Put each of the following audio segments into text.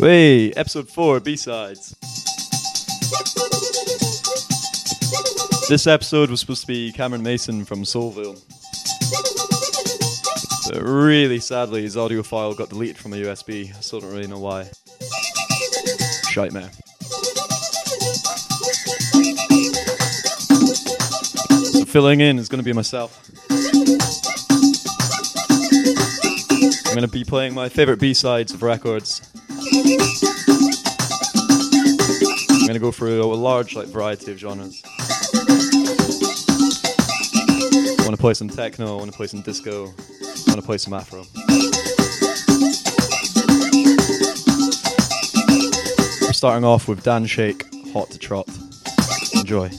Hey, episode 4, B-Sides. This episode was supposed to be Cameron Mason from Soulville. But really sadly, his audio file got deleted from a USB. I still don't really know why. Shite man. So filling in is going to be myself. I'm going to be playing my favorite B-sides of records. I'm going to go through a large like variety of genres. I want to play some techno, I want to play some disco, I want to play some afro. We're starting off with Dan Shake, Hot to Trot. Enjoy.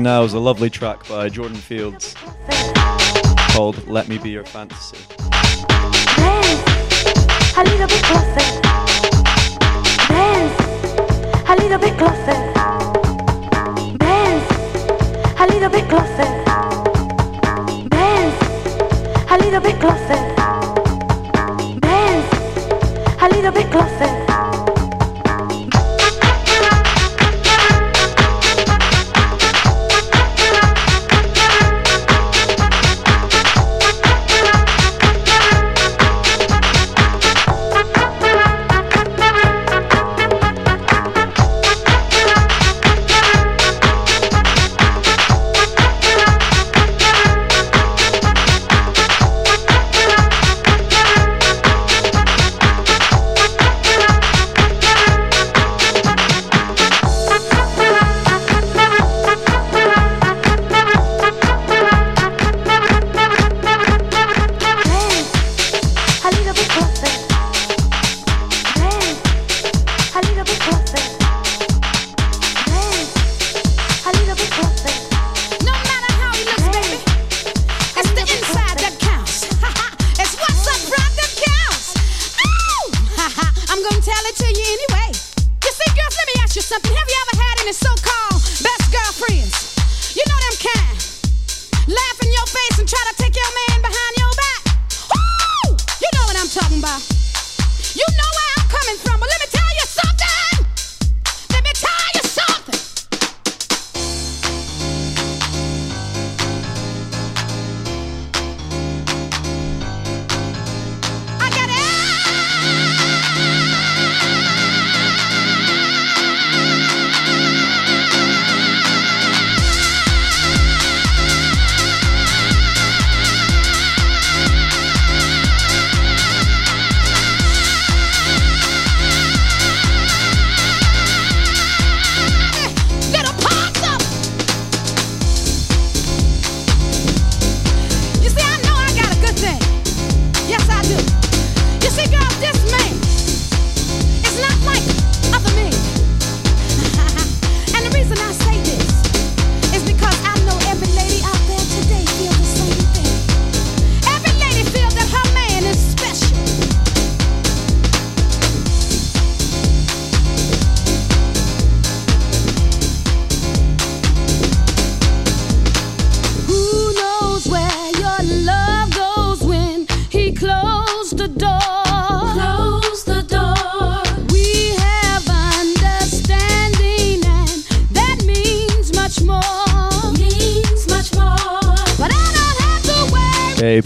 Playing now is a lovely track by Jordan Fields called Let Me Be Your Fantasy. Dance, a little bit closer. Dance, a little bit closer. Dance, a little bit closer. Dance, a little bit closer. Dance, a little bit closer.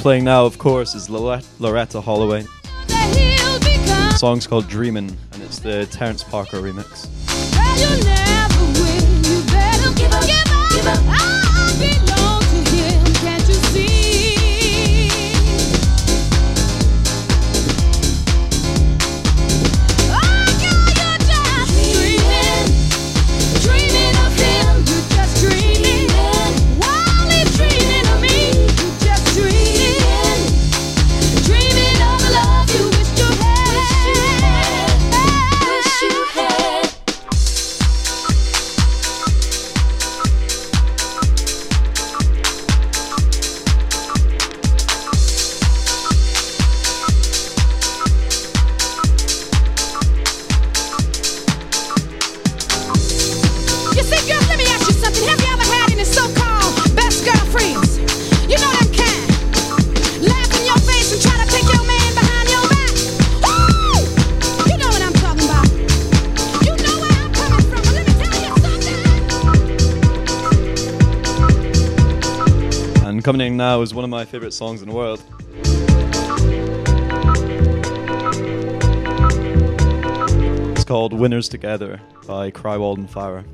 Playing now, of course, is Loleatta Holloway. The song's called Dreamin', and it's the Terrence Parker remix. Coming In now is one of my favorite songs in the world. It's called Winners Together by Cry Walden Farah.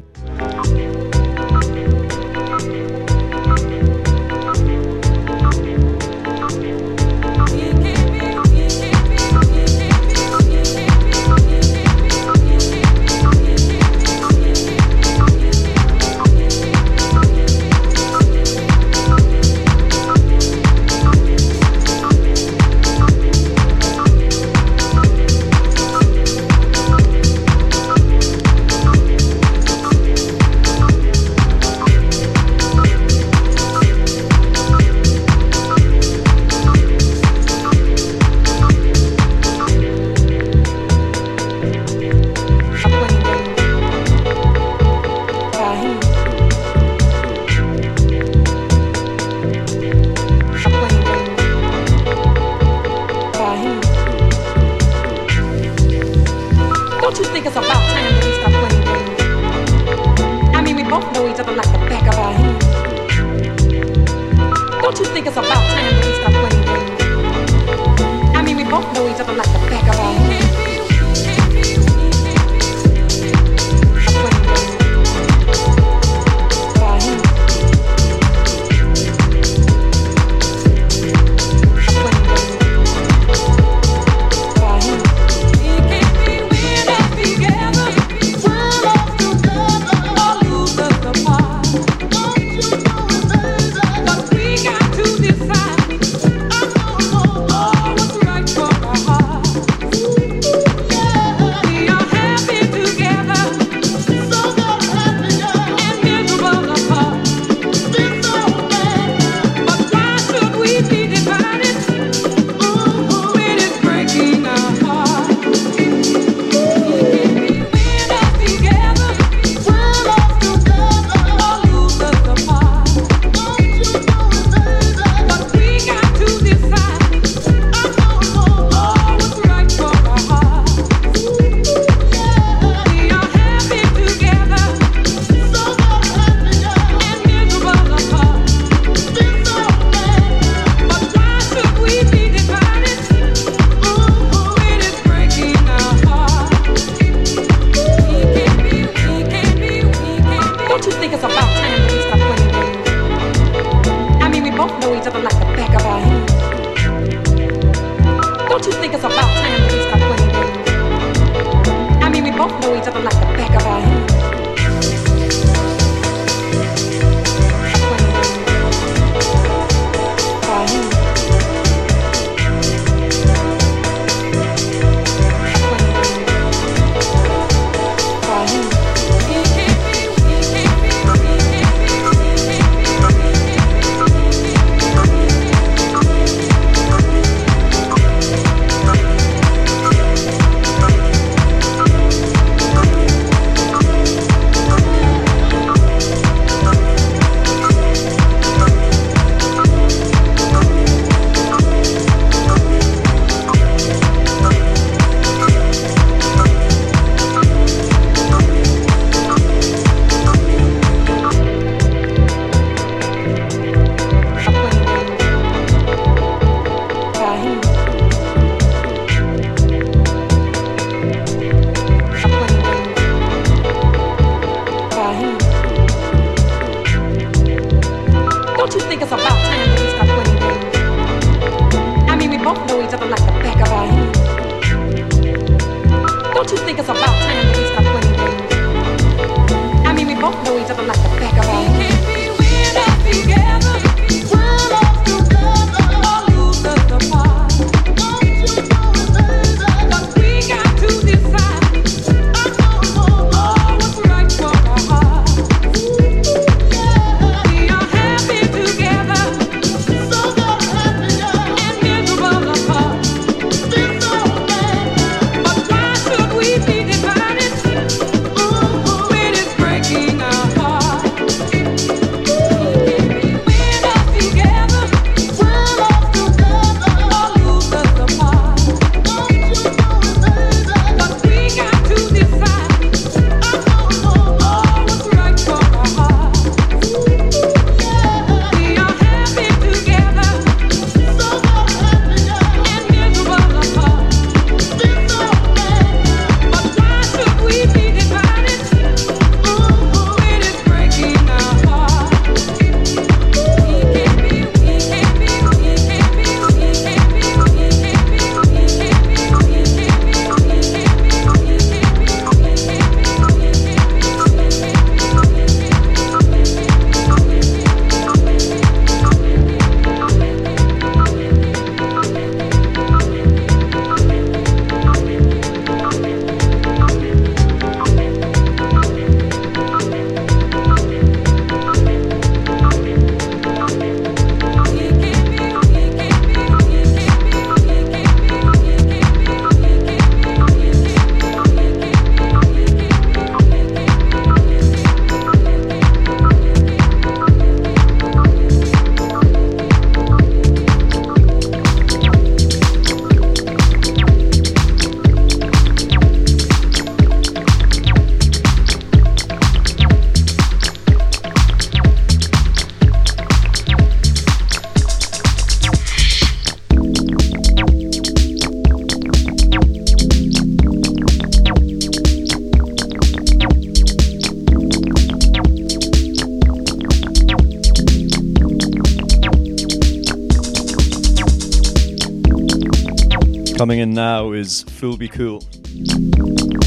Coming in now is Fool Be Cool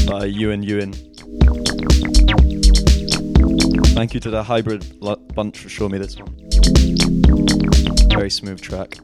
by Ewan Ewan. Thank you to the hybrid bunch for showing me this one. Very smooth track.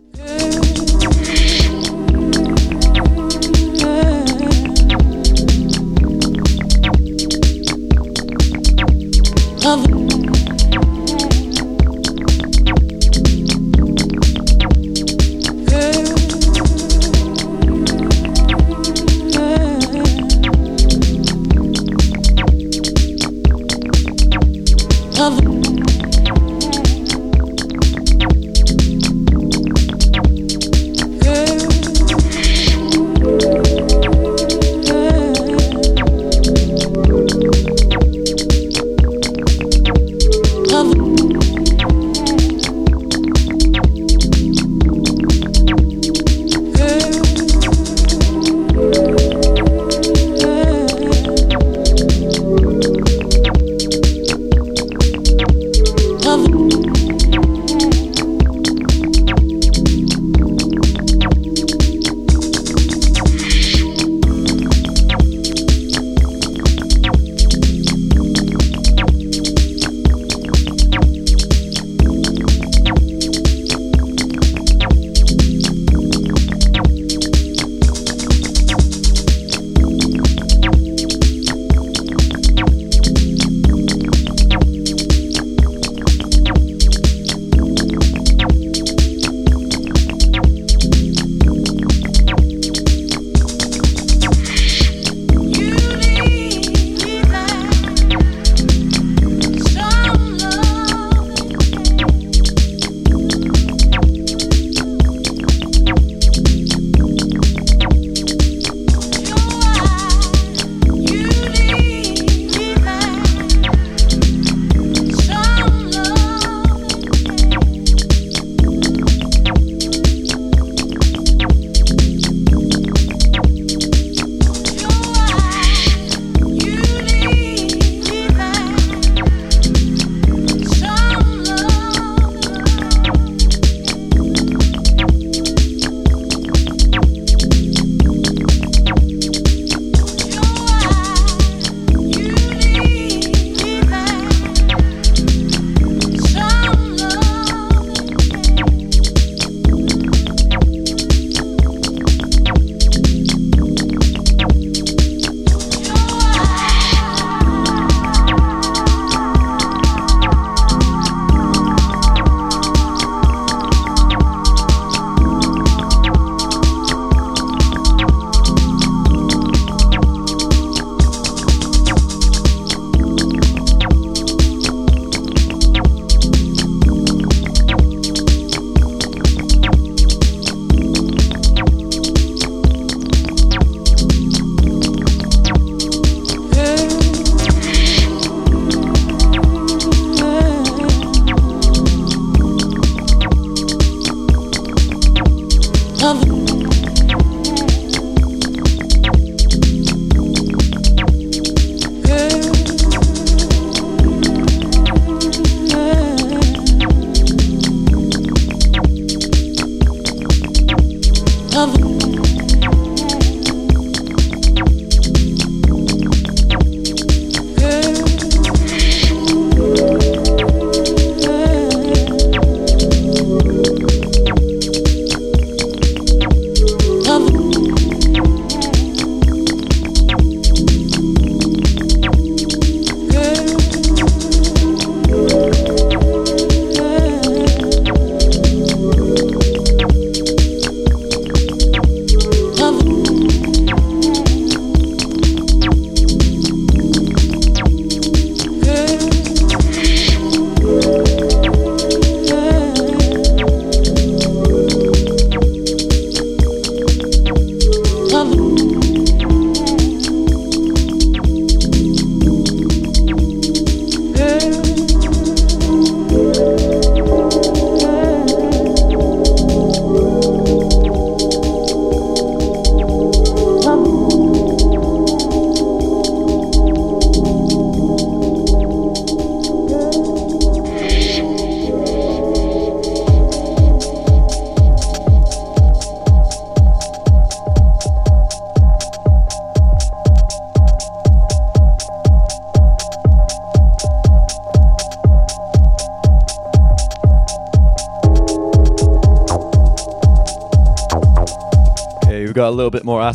love.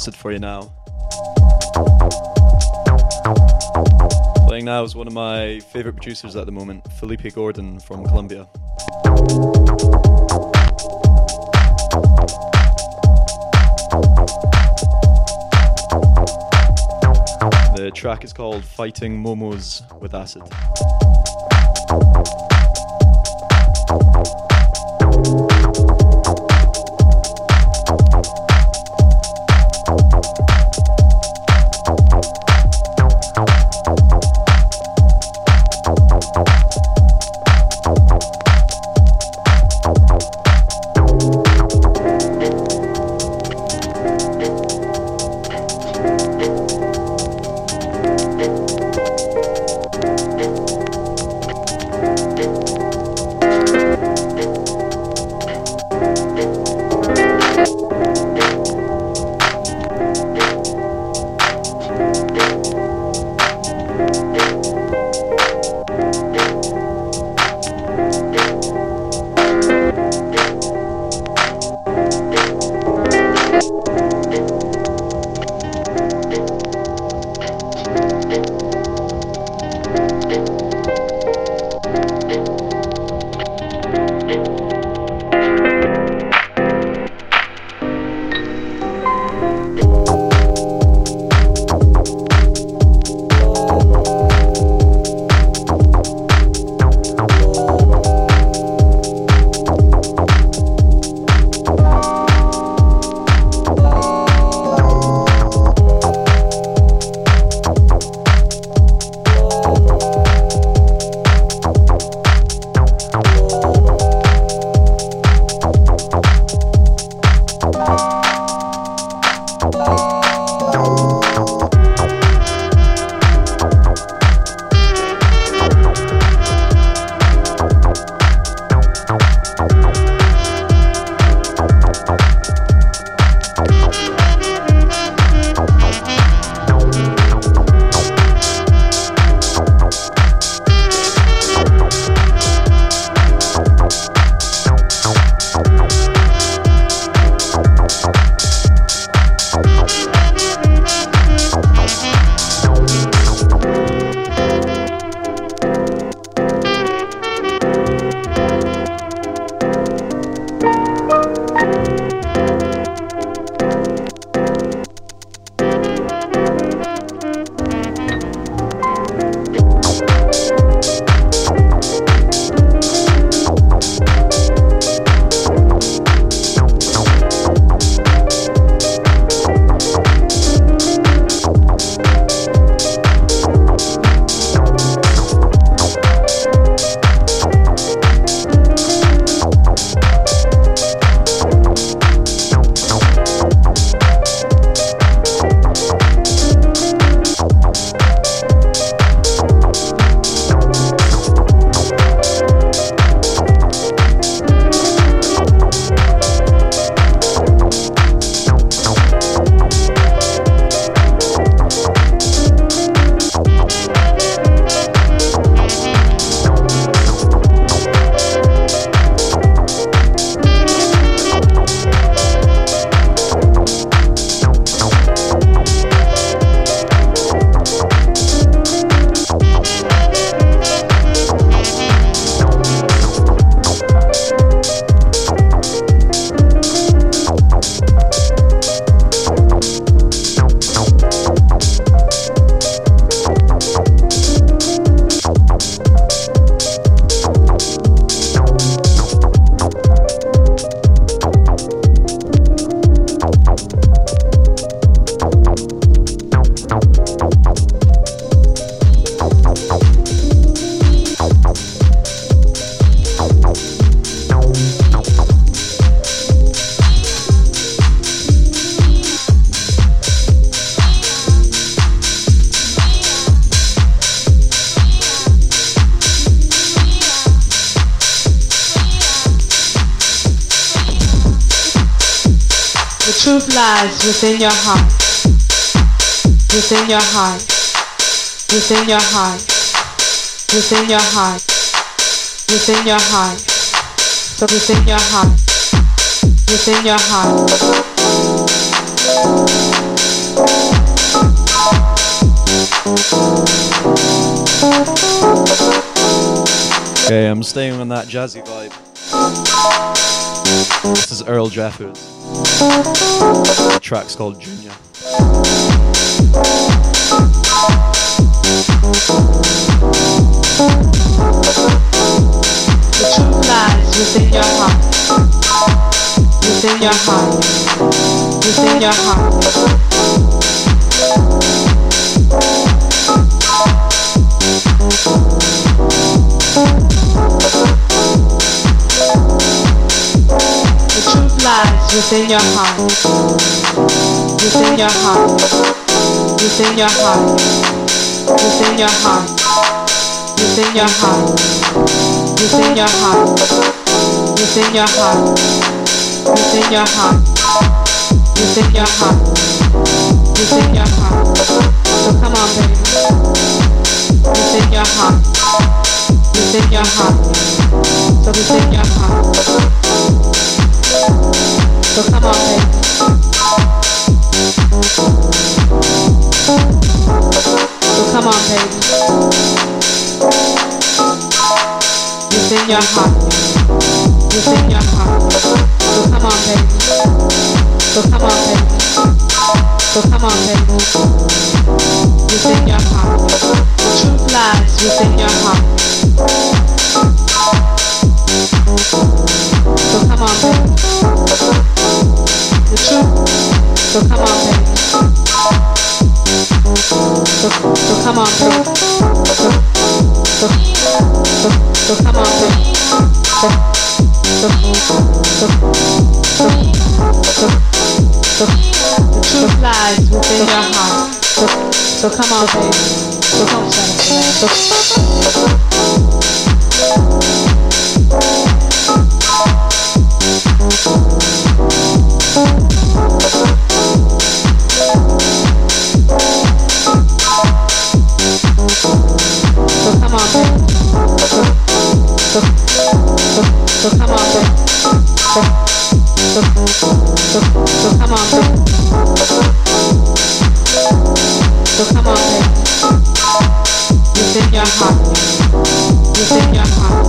Bit for you now. Playing now is one of my favorite producers at the moment, Felipe Gordon from Colombia. The track is called Fighting Momos with Acid. Within your heart, within your heart, within your heart, within your heart, within your heart, so within your heart, within your heart. Okay, I'm staying on that jazzy vibe. This is Earl Jeffers. The track's called Junior. The truth lies within your heart. Within your heart. Within your heart. Within your heart. Within your heart. Within your heart. Within your heart. Within your heart. Within your heart. Within your heart. Within your heart. Within your heart. Within your heart. So come on, baby. Within your heart. Within your heart. So within your heart. So come on, baby. So come on, baby. Within your heart. Within your heart. So come on, baby. So come on, baby. So come on, baby. Within your heart. The truth lies within your heart. So come on, baby. So, so come on, baby. So, so, come on. So, so, so, so, so, your heart. So, so come on, baby. So come, so. So come on. So, come on. So come on. It's in your heart. It's in your heart.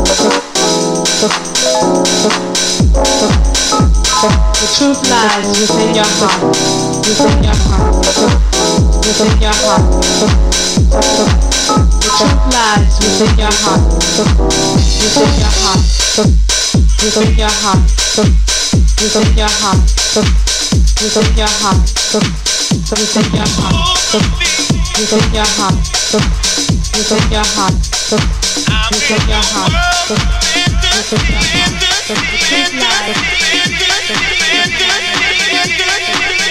The truth lies within your heart. Within your heart. Within your heart. The truth lies within your heart. Within your heart wiggle your heart, so wiggle your heart, so wiggle your heart, so so wiggle your heart, so wiggle your heart, so wiggle your heart, so wiggle your heart, so wiggle your heart, so wiggle your heart, so wiggle your heart.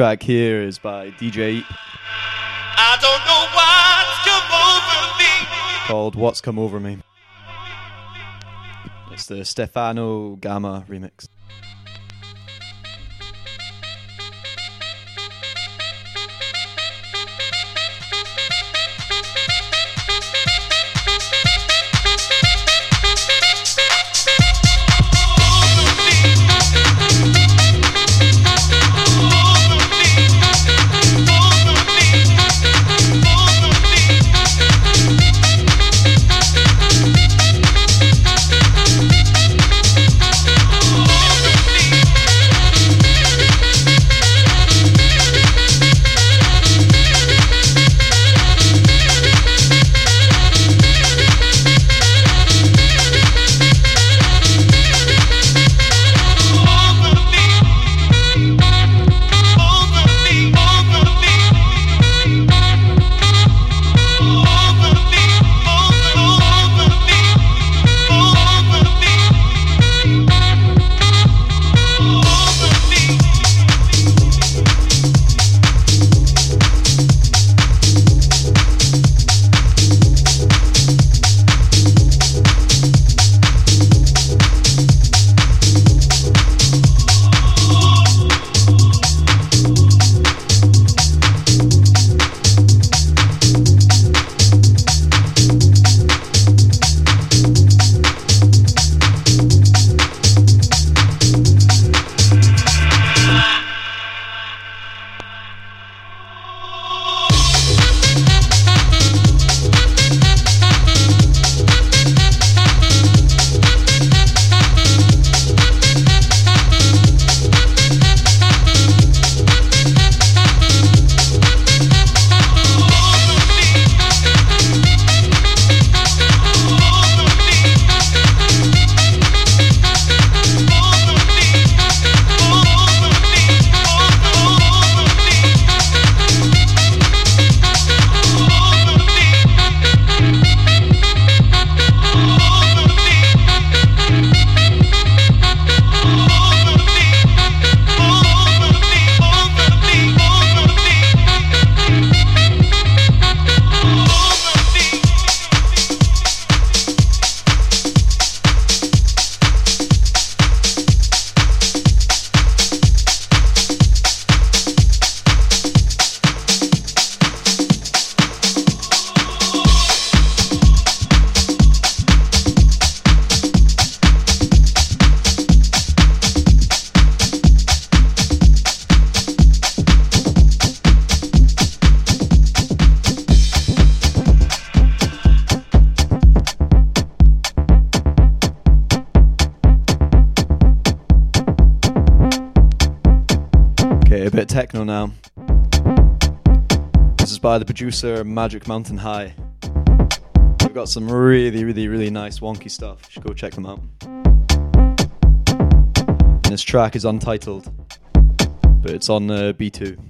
Track here is by DJ I don't know what's come over me. called What's Come Over Me. It's the Stefano Gamma remix. Techno now. This is by the producer Magic Mountain High. They've got some really, really, really nice wonky stuff. You should go check them out. And this track is untitled, but it's on uh, B2.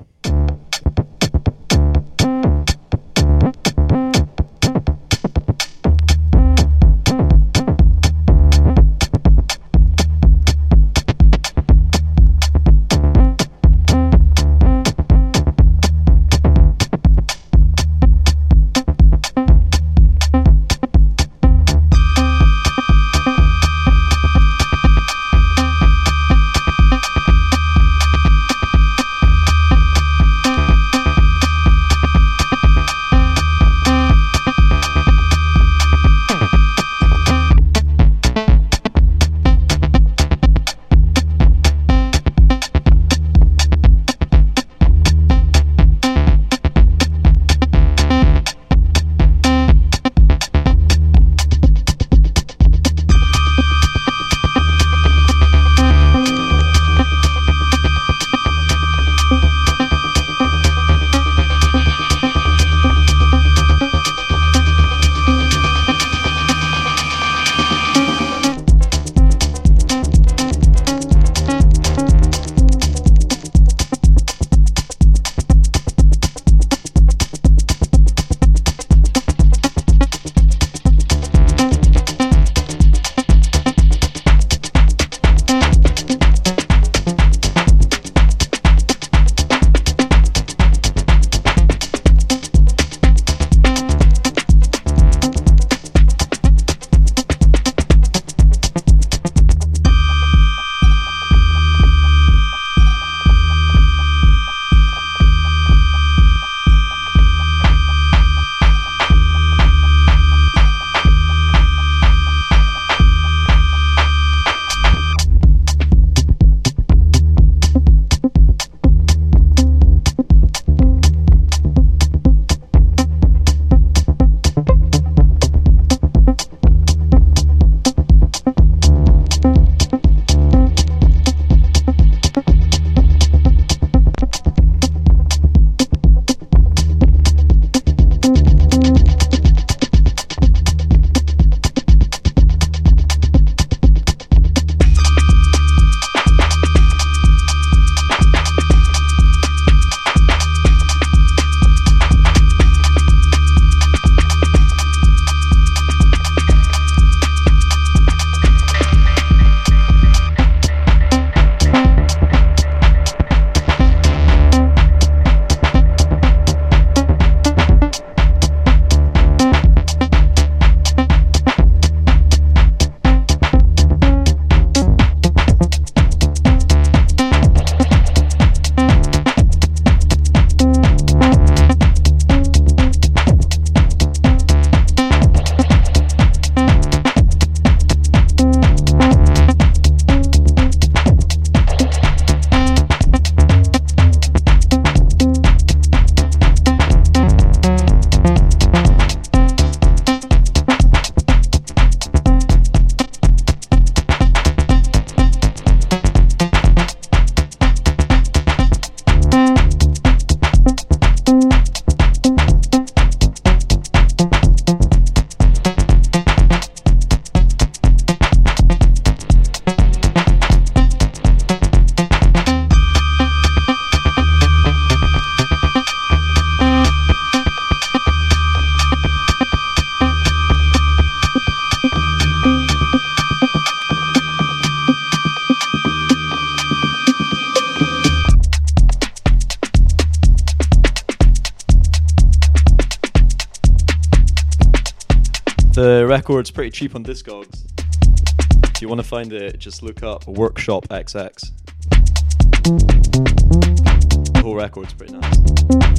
Record's pretty cheap on Discogs. If you want to find it, just look up Workshop XX. The whole record's pretty nice.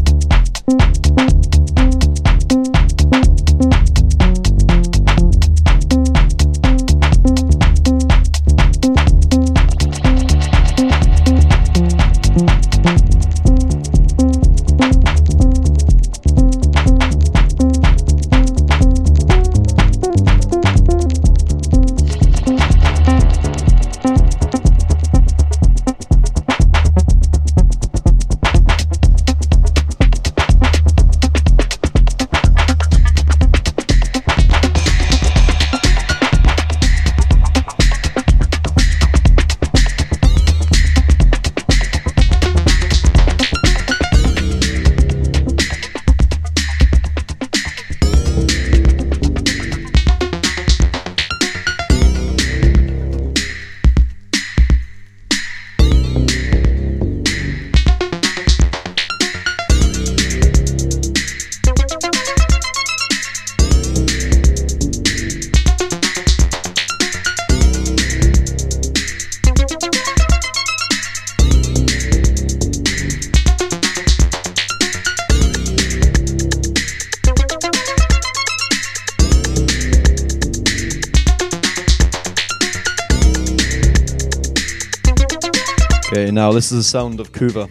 Okay, now this is the sound of Kuva.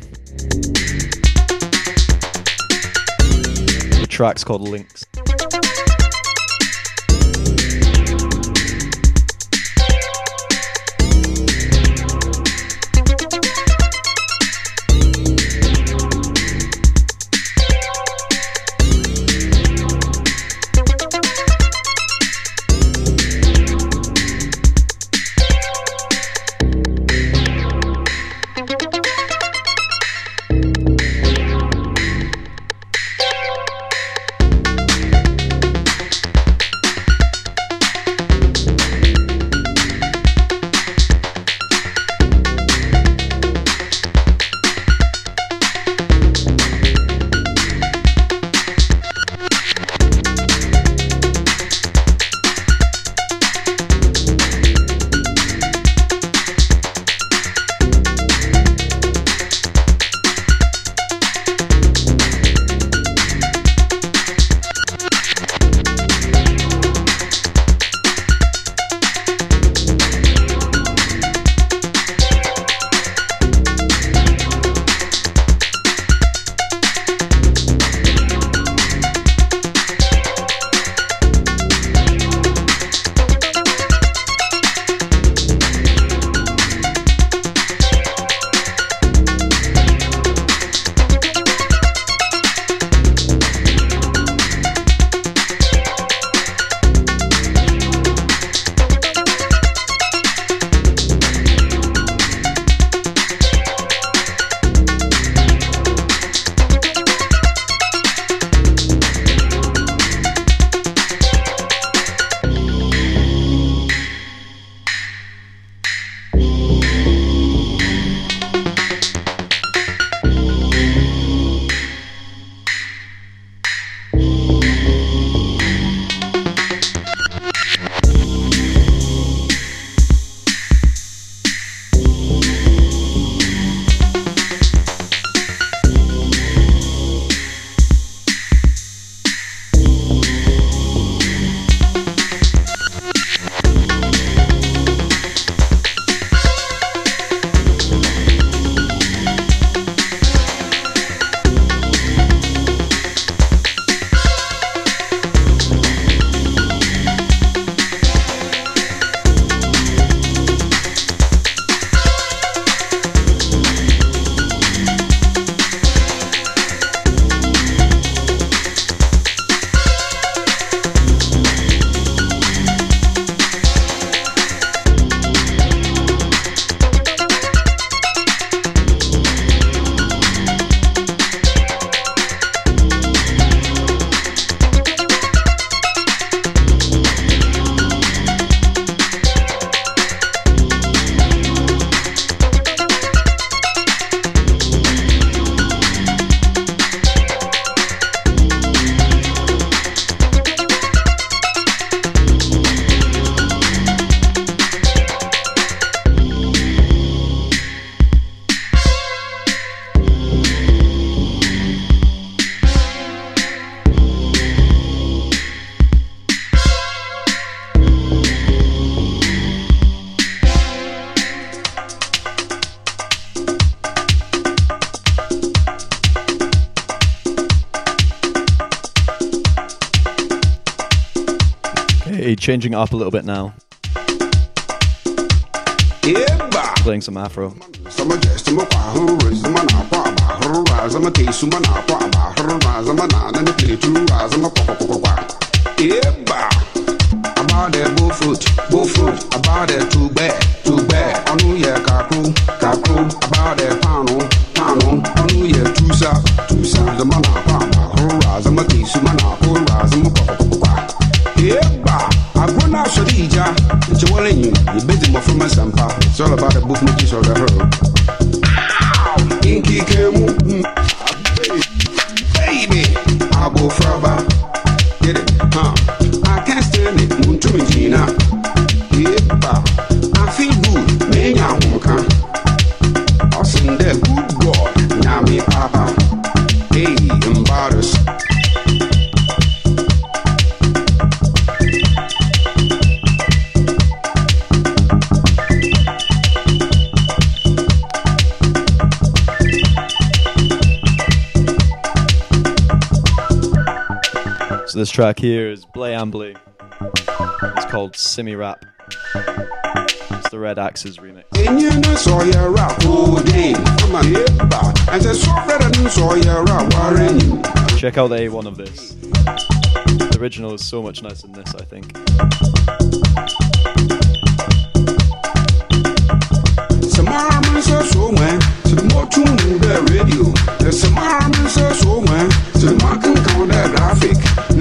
The track's called Links. Changing it up a little bit now. Eba. Playing some Afro. About that bull fruit, bull fruit. About that too bad. It's all about the book herd. Inky Kemu, Track here is Blay Ambolley. It's called Simi Rap. It's the Red Axes remix. Enye na sọyẹ ra kóde, ọmọ yẹ bá. Ẹsẹ̀ sọ́fẹ̀rẹ̀ ní sọyẹ ra wárẹ̀ yìí. Check out the A1 of this. The original is so much nicer than this, I think.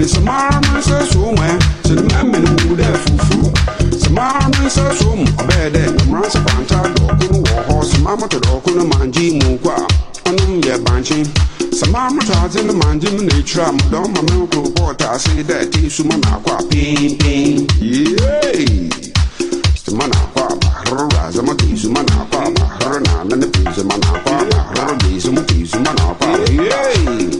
Graphic. Ní samara mi sẹ so wẹ̀, sẹ mẹ́min mú dẹ fufu. Samara mi sẹ so mu ọbẹ̀ dẹ, nyamara sẹ pàǹtà dọ̀kunu wọ̀ họ. Samara mọ̀tò dọ̀kunu máa ń jí mu mu ní ìtura mu. Dọ́n ma dẹ̀ tí suma nà kwa pínpín. Yéé! Zama na ba rura zama ki zama na kwa ba rura na na ki zama na kwa ba rura ki zama ki zama na kwa yay yeba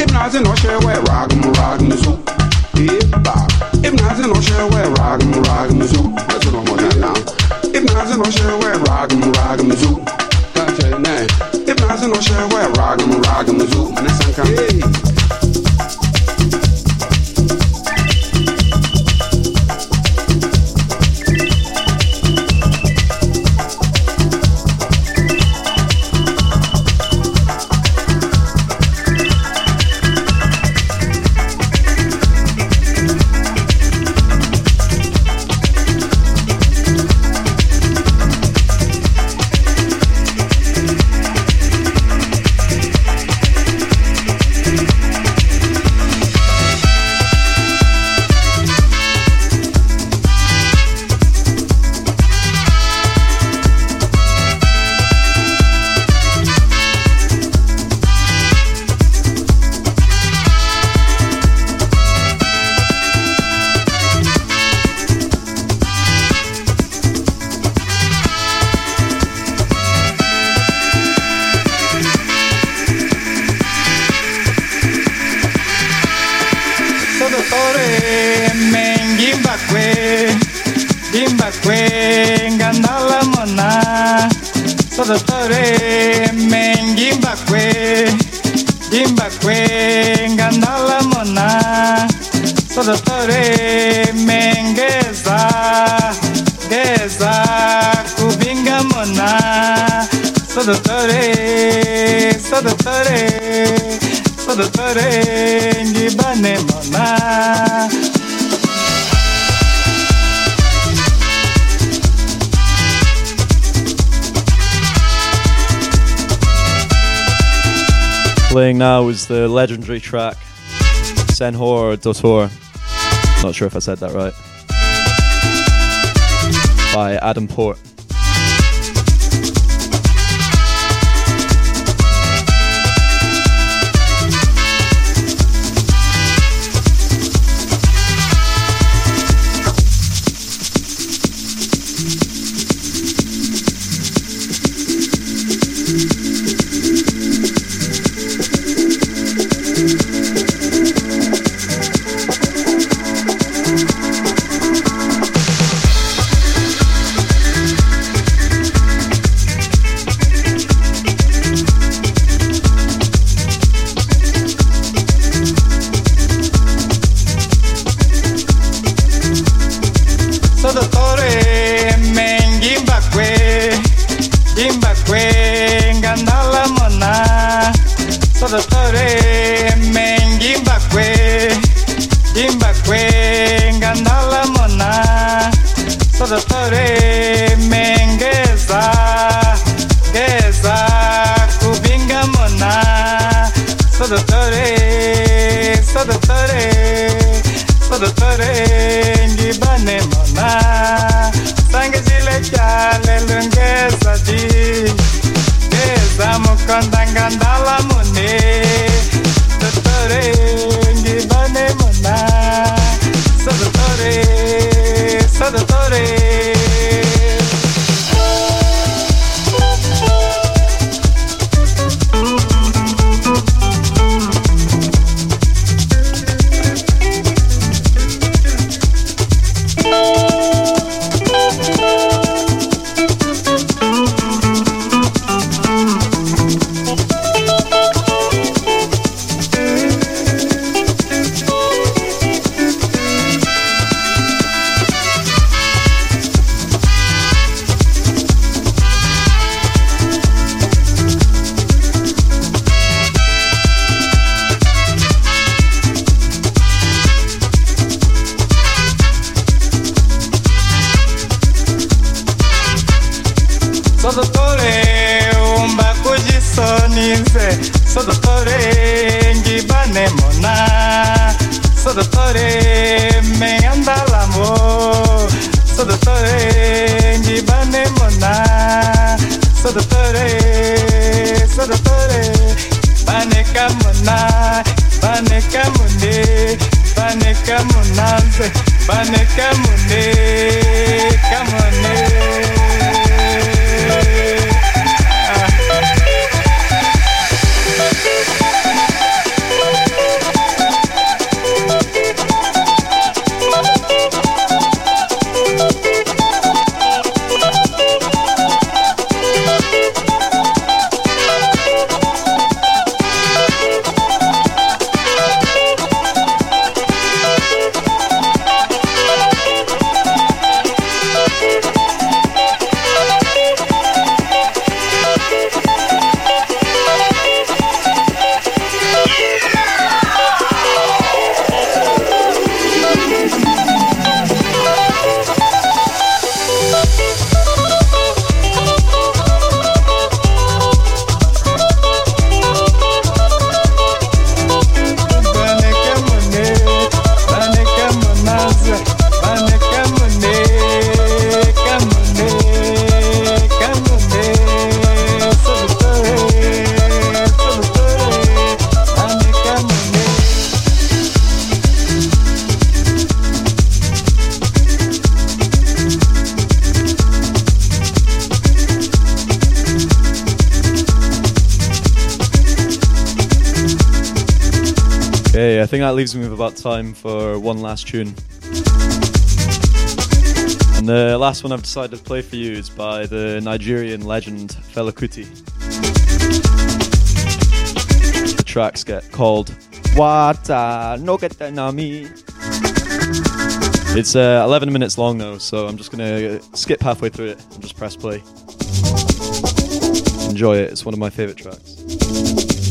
If not, no share where ragum ragum zoo. If not, no share where ragum ragum zoo. That's what I'm on now. If not, no share where ragum ragum zoo. That's it, nah. If not, no share where ragum ragum zoo. And it's hey. playing now is the legendary track Senhor Dotor. Not sure if I said that right. By Adam Port. I think that leaves me with about time for one last tune. And the last one I've decided to play for you is by the Nigerian legend Fela Kuti. The track's get called Wata No Getenami. It's uh, 11 minutes long though, so I'm just gonna skip halfway through it and just press play. Enjoy it, it's one of my favourite tracks.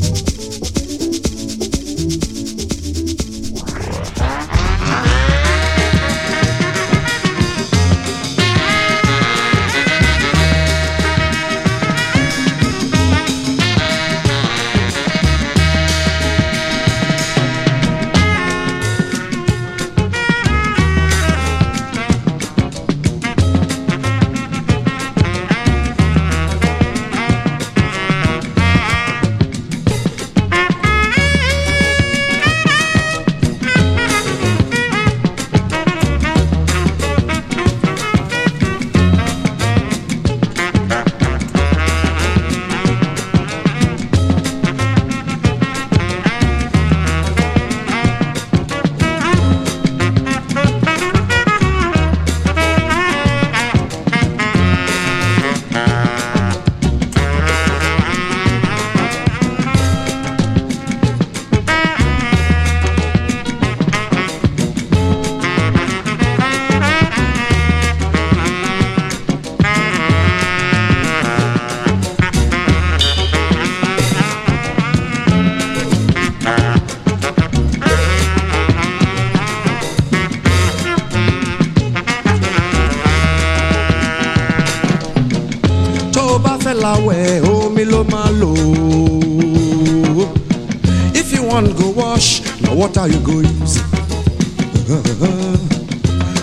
You go use.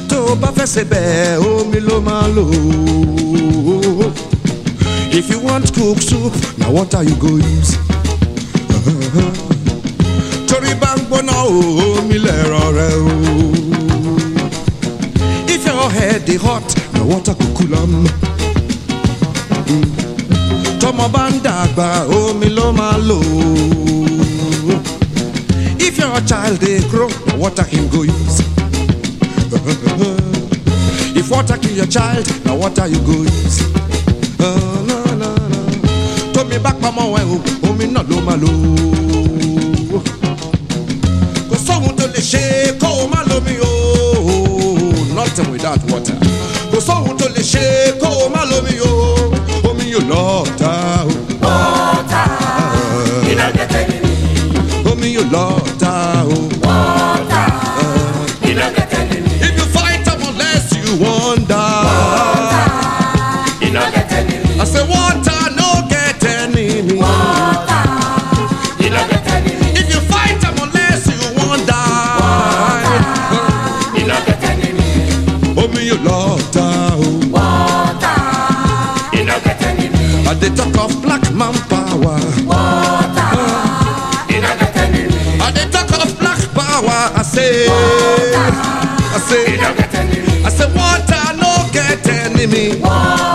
tó o bá fẹ́ omi máa lò ó. if you want cook soup na water you go use. torí bá ń gbóná omi lẹ̀rọ o. if your head dey hot na water go cool am. tọmọ bá ń dàgbà omi ló máa. Your child dey grow water him go use. if water kill your child na water you go use. Ah, na, na, na. tómi bá pamọ́ ẹ o omi náà ló máa I dey talk of black man power. I dey talk of black power. I say, I say, I say water no get enemy. If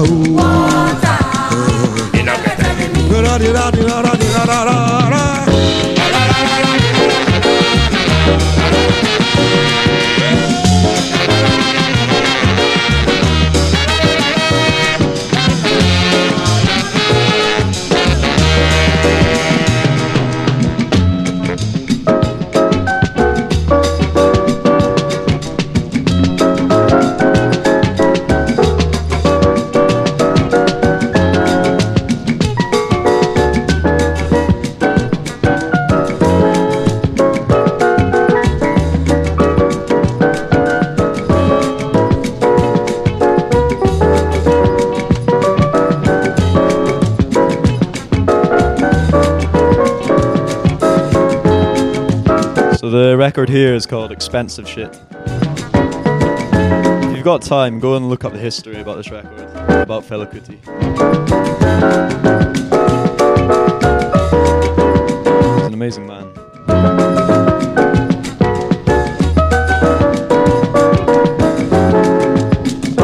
o. record here is called Expensive Shit. If you've got time, go and look up the history about this record, about Fela Kuti. He's an amazing man.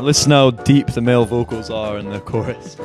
Listen how deep the male vocals are in the chorus.